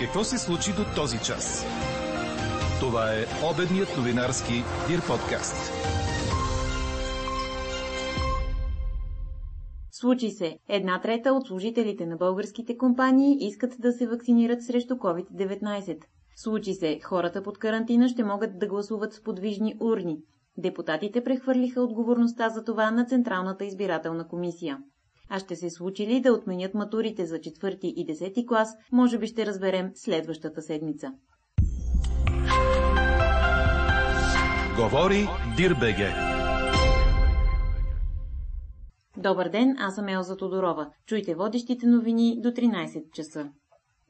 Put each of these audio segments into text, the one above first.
Какво се случи до този час? Това е обедният новинарски Дир подкаст. Случи се. Една трета от служителите на българските компании искат да се вакцинират срещу COVID-19. Случи се. Хората под карантина ще могат да гласуват с подвижни урни. Депутатите прехвърлиха отговорността за това на Централната избирателна комисия. А ще се случи ли да отменят матурите за четвърти и десети клас, може би ще разберем следващата седмица. Говори Дирбеге. Добър ден, аз съм Елза Тодорова. Чуйте водещите новини до 13 часа.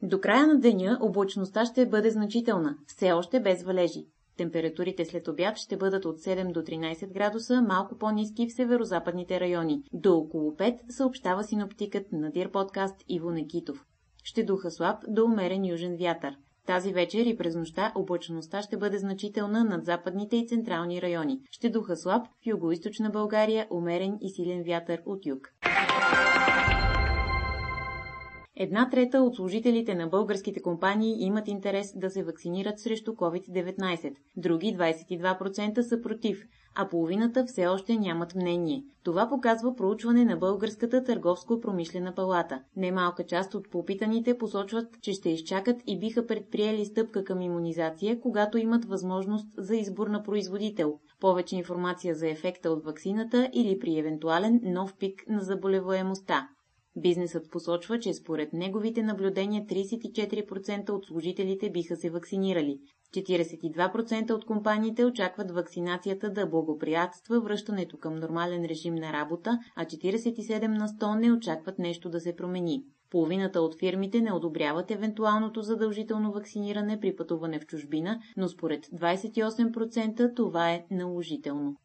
До края на деня облачността ще бъде значителна, все още без валежи. Температурите след обяд ще бъдат от 7 до 13 градуса, малко по-низки в северо-западните райони. До около 5 съобщава синоптикът на Дир подкаст Иво Некитов. Ще духа слаб до умерен южен вятър. Тази вечер и през нощта облачността ще бъде значителна над западните и централни райони. Ще духа слаб в юго-источна България, умерен и силен вятър от юг. Една трета от служителите на българските компании имат интерес да се вакцинират срещу COVID-19. Други 22% са против, а половината все още нямат мнение. Това показва проучване на Българската търговско-промишлена палата. Немалка част от попитаните посочват, че ще изчакат и биха предприели стъпка към иммунизация, когато имат възможност за избор на производител. Повече информация за ефекта от ваксината или при евентуален нов пик на заболеваемостта. Бизнесът посочва, че според неговите наблюдения 34% от служителите биха се вакцинирали. 42% от компаниите очакват вакцинацията да благоприятства връщането към нормален режим на работа, а 47 на 100 не очакват нещо да се промени. Половината от фирмите не одобряват евентуалното задължително вакциниране при пътуване в чужбина, но според 28% това е наложително.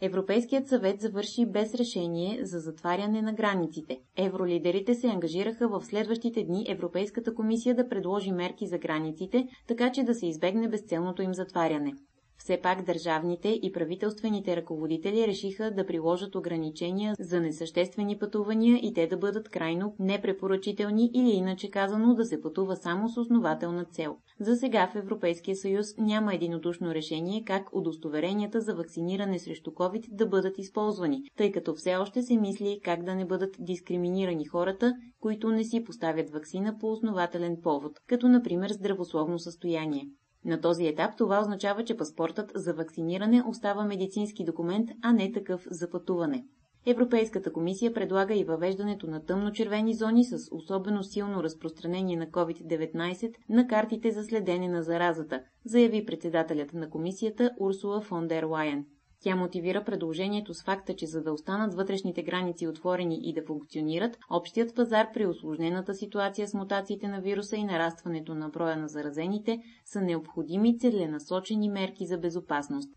Европейският съвет завърши без решение за затваряне на границите. Евролидерите се ангажираха в следващите дни Европейската комисия да предложи мерки за границите, така че да се избегне безцелното им затваряне. Все пак държавните и правителствените ръководители решиха да приложат ограничения за несъществени пътувания и те да бъдат крайно непрепоръчителни или иначе казано да се пътува само с основателна цел. За сега в Европейския съюз няма единодушно решение как удостоверенията за вакциниране срещу COVID да бъдат използвани, тъй като все още се мисли как да не бъдат дискриминирани хората, които не си поставят вакцина по основателен повод, като например здравословно състояние. На този етап това означава, че паспортът за вакциниране остава медицински документ, а не такъв за пътуване. Европейската комисия предлага и въвеждането на тъмно-червени зони с особено силно разпространение на COVID-19 на картите за следене на заразата, заяви председателят на комисията Урсула фон дер Лайен. Тя мотивира предложението с факта, че за да останат вътрешните граници отворени и да функционират, общият пазар при осложнената ситуация с мутациите на вируса и нарастването на броя на заразените са необходими целенасочени мерки за безопасност.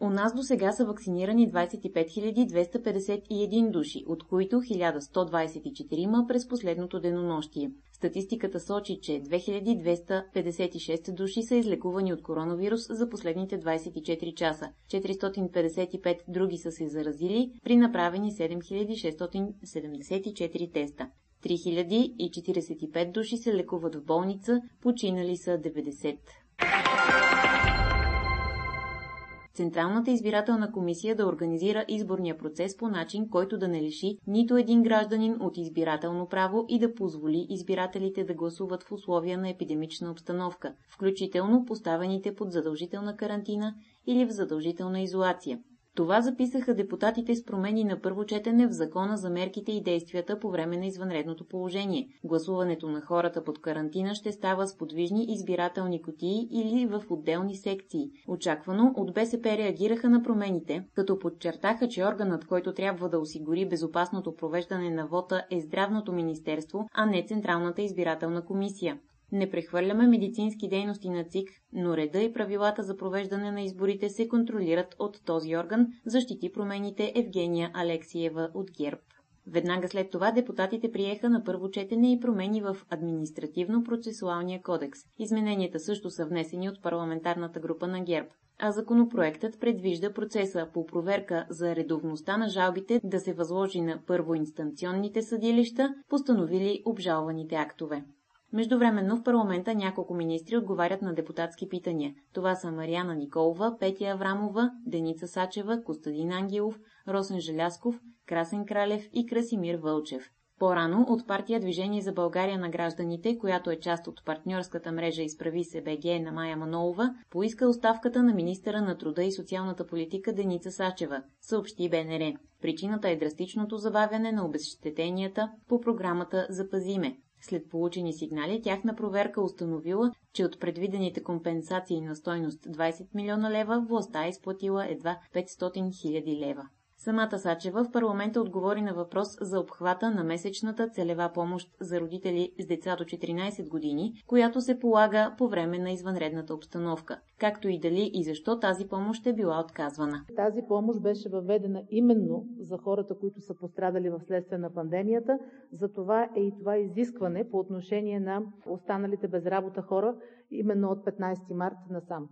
У нас до сега са вакцинирани 25 251 души, от които 1124 през последното денонощие. Статистиката сочи, че 2256 души са излекувани от коронавирус за последните 24 часа. 455 други са се заразили при направени 7674 теста. 3045 души се лекуват в болница, починали са 90. Централната избирателна комисия да организира изборния процес по начин, който да не лиши нито един гражданин от избирателно право и да позволи избирателите да гласуват в условия на епидемична обстановка, включително поставените под задължителна карантина или в задължителна изолация. Това записаха депутатите с промени на първо четене в Закона за мерките и действията по време на извънредното положение. Гласуването на хората под карантина ще става с подвижни избирателни кутии или в отделни секции. Очаквано от БСП реагираха на промените, като подчертаха, че органът, който трябва да осигури безопасното провеждане на вота е Здравното министерство, а не Централната избирателна комисия. Не прехвърляме медицински дейности на ЦИК, но реда и правилата за провеждане на изборите се контролират от този орган, защити промените Евгения Алексиева от ГЕРБ. Веднага след това депутатите приеха на първо четене и промени в Административно-процесуалния кодекс. Измененията също са внесени от парламентарната група на ГЕРБ. А законопроектът предвижда процеса по проверка за редовността на жалбите да се възложи на първоинстанционните съдилища, постановили обжалваните актове. Междувременно в парламента няколко министри отговарят на депутатски питания. Това са Марияна Николова, Петя Аврамова, Деница Сачева, Костадин Ангелов, Росен Желясков, Красен Кралев и Красимир Вълчев. По-рано от партия Движение за България на гражданите, която е част от партньорската мрежа Изправи се БГ на Майя Манолова, поиска оставката на министъра на труда и социалната политика Деница Сачева, съобщи БНР. Причината е драстичното забавяне на обезщетенията по програмата Запазиме. След получени сигнали, тяхна проверка установила, че от предвидените компенсации на стойност 20 милиона лева, властта е изплатила едва 500 хиляди лева. Самата Сачева в парламента отговори на въпрос за обхвата на месечната целева помощ за родители с деца до 14 години, която се полага по време на извънредната обстановка, както и дали и защо тази помощ е била отказвана. Тази помощ беше въведена именно за хората, които са пострадали в следствие на пандемията, за това е и това изискване по отношение на останалите без работа хора, именно от 15 март насам.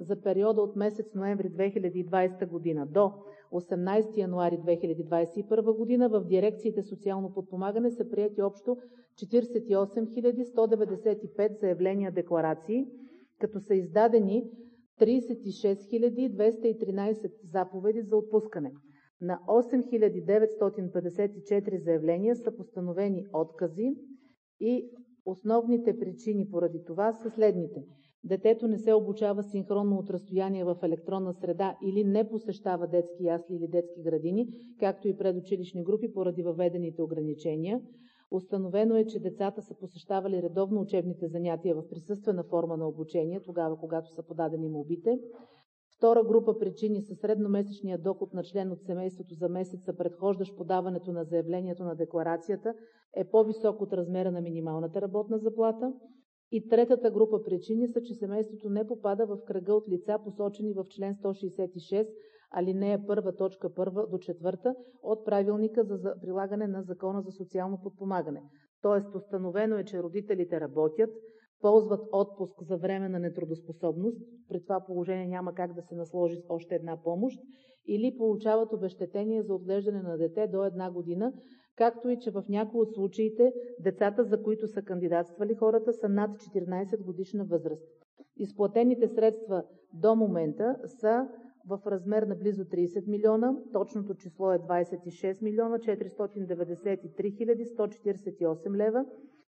За периода от месец ноември 2020 година до 18 януари 2021 година в дирекциите социално подпомагане са прияти общо 48 195 заявления-декларации, като са издадени 36 213 заповеди за отпускане. На 8954 заявления са постановени откази и основните причини поради това са следните – детето не се обучава синхронно от разстояние в електронна среда или не посещава детски ясли или детски градини, както и предучилищни групи поради въведените ограничения. Установено е, че децата са посещавали редовно учебните занятия в присъствена форма на обучение, тогава когато са подадени молбите. Втора група причини са средномесечният доход на член от семейството за месеца, предхождащ подаването на заявлението на декларацията, е по-висок от размера на минималната работна заплата. И третата група причини са, че семейството не попада в кръга от лица, посочени в член 166, алинея 1, точка 1 до 4 от Правилника за прилагане на Закона за социално подпомагане. Тоест установено е, че родителите работят, ползват отпуск за време на нетрудоспособност, при това положение няма как да се насложи още една помощ, или получават обещетение за отглеждане на дете до една година, както и че в някои от случаите децата, за които са кандидатствали хората, са над 14 годишна възраст. Изплатените средства до момента са в размер на близо 30 милиона, точното число е 26 милиона 493 хиляди 148 лева,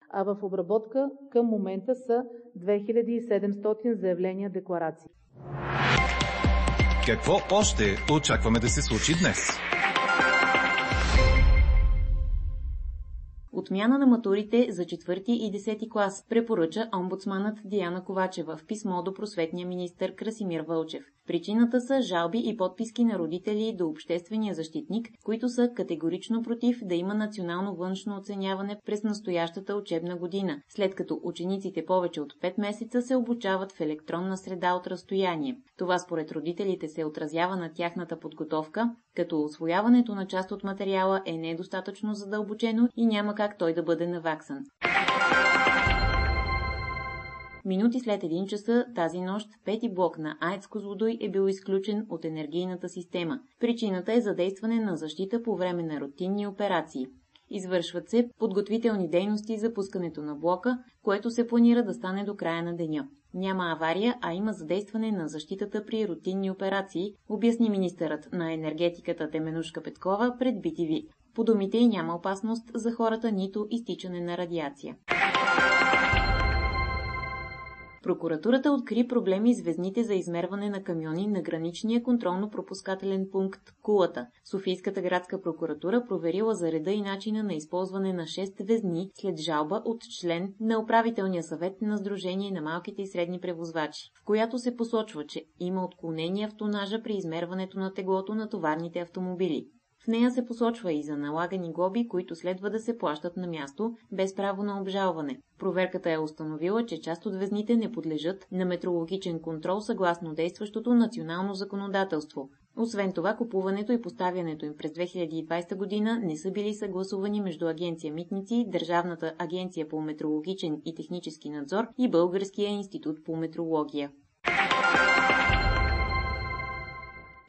а в обработка към момента са 2700 заявления декларации. Какво още очакваме да се случи днес? Отмяна на матурите за 4 и 10 клас, препоръча омбудсманът Диана Ковачева в писмо до просветния министр Красимир Вълчев. Причината са жалби и подписки на родители до обществения защитник, които са категорично против да има национално външно оценяване през настоящата учебна година, след като учениците повече от 5 месеца се обучават в електронна среда от разстояние. Това според родителите се отразява на тяхната подготовка, като освояването на част от материала е недостатъчно задълбочено и няма как той да бъде наваксан. Минути след един часа тази нощ пети блок на АЕЦ Козлодой е бил изключен от енергийната система. Причината е задействане на защита по време на рутинни операции. Извършват се подготвителни дейности за пускането на блока, което се планира да стане до края на деня. Няма авария, а има задействане на защитата при рутинни операции, обясни министърът на енергетиката Теменушка Петкова пред BTV. По думите й няма опасност за хората, нито изтичане на радиация. Прокуратурата откри проблеми с везните за измерване на камиони на граничния контролно-пропускателен пункт Кулата. Софийската градска прокуратура проверила за реда и начина на използване на 6 везни след жалба от член на управителния съвет на Сдружение на малките и средни превозвачи, в която се посочва, че има отклонения в тонажа при измерването на теглото на товарните автомобили. В нея се посочва и за налагани глоби, които следва да се плащат на място, без право на обжалване. Проверката е установила, че част от везните не подлежат на метрологичен контрол съгласно действащото национално законодателство. Освен това, купуването и поставянето им през 2020 година не са били съгласувани между Агенция Митници, Държавната агенция по метрологичен и технически надзор и Българския институт по метрология.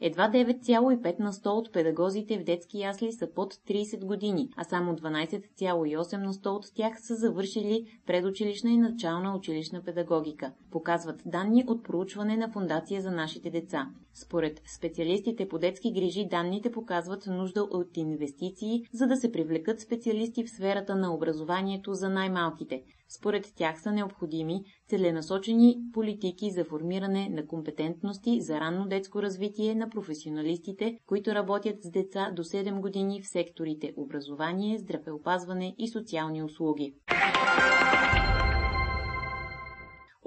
Едва 9,5 на 100 от педагозите в детски ясли са под 30 години, а само 12,8 на 100 от тях са завършили предучилищна и начална училищна педагогика, показват данни от проучване на Фундация за нашите деца. Според специалистите по детски грижи, данните показват нужда от инвестиции, за да се привлекат специалисти в сферата на образованието за най-малките. Според тях са необходими целенасочени политики за формиране на компетентности за ранно детско развитие на професионалистите, които работят с деца до 7 години в секторите образование, здравеопазване и социални услуги.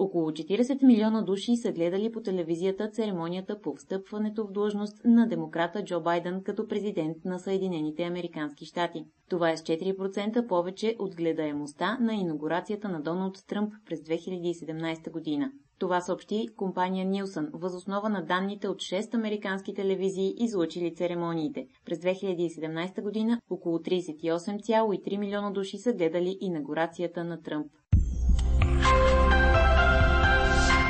Около 40 милиона души са гледали по телевизията церемонията по встъпването в длъжност на демократа Джо Байден като президент на Съединените Американски щати. Това е с 4% повече от гледаемостта на инаугурацията на Доналд Тръмп през 2017 година. Това съобщи компания Нилсън, възоснова на данните от 6 американски телевизии, излучили церемониите. През 2017 година около 38,3 милиона души са гледали инаугурацията на Тръмп.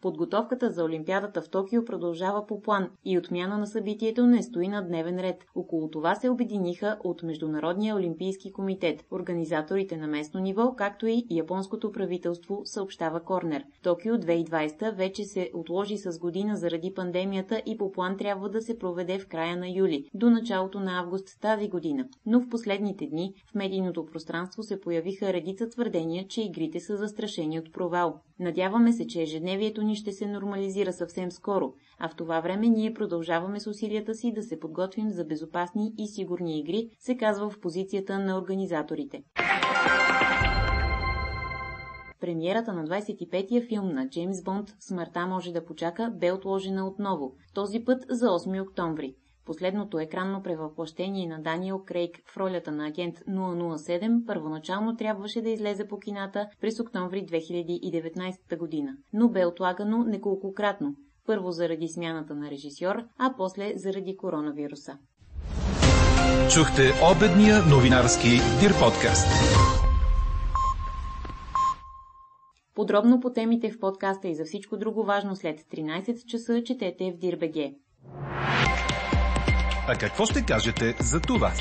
Подготовката за Олимпиадата в Токио продължава по план и отмяна на събитието не стои на дневен ред. Около това се обединиха от Международния олимпийски комитет, организаторите на местно ниво, както и японското правителство, съобщава Корнер. Токио 2020 вече се отложи с година заради пандемията и по план трябва да се проведе в края на юли, до началото на август тази година. Но в последните дни в медийното пространство се появиха редица твърдения, че игрите са застрашени от провал. Надяваме се, че ежедневието ни ще се нормализира съвсем скоро, а в това време ние продължаваме с усилията си да се подготвим за безопасни и сигурни игри, се казва в позицията на организаторите. Премиерата на 25-я филм на Джеймс Бонд «Смъртта може да почака» бе отложена отново, този път за 8 октомври. Последното екранно превъплъщение на Даниел Крейг в ролята на агент 007 първоначално трябваше да излезе по кината през октомври 2019 година, но бе отлагано неколкократно, първо заради смяната на режисьор, а после заради коронавируса. Чухте обедния новинарски Дир подкаст. Подробно по темите в подкаста и за всичко друго важно след 13 часа четете в Дирбеге. А какво ще кажете за това?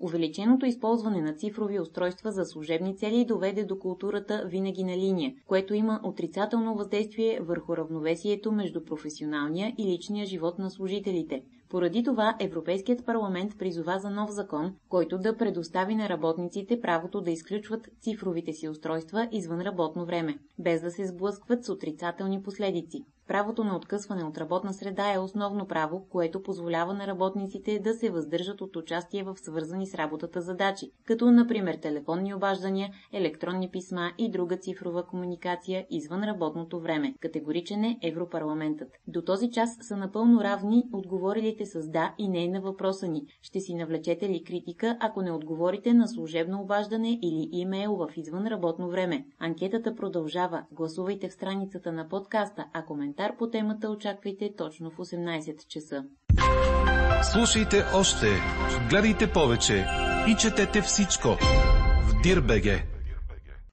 Увеличеното използване на цифрови устройства за служебни цели доведе до културата винаги на линия, което има отрицателно въздействие върху равновесието между професионалния и личния живот на служителите. Поради това Европейският парламент призова за нов закон, който да предостави на работниците правото да изключват цифровите си устройства извън работно време, без да се сблъскват с отрицателни последици. Правото на откъсване от работна среда е основно право, което позволява на работниците да се въздържат от участие в свързани с работата задачи, като например телефонни обаждания, електронни писма и друга цифрова комуникация извън работното време. Категоричен е Европарламентът. До този час са напълно равни отговорилите с да и не на въпроса ни. Ще си навлечете ли критика, ако не отговорите на служебно обаждане или имейл в извън работно време? Анкетата продължава. Гласувайте в страницата на подкаста, а коментар коментар по темата очаквайте точно в 18 часа. Слушайте още, гледайте повече и четете всичко в Дирбеге.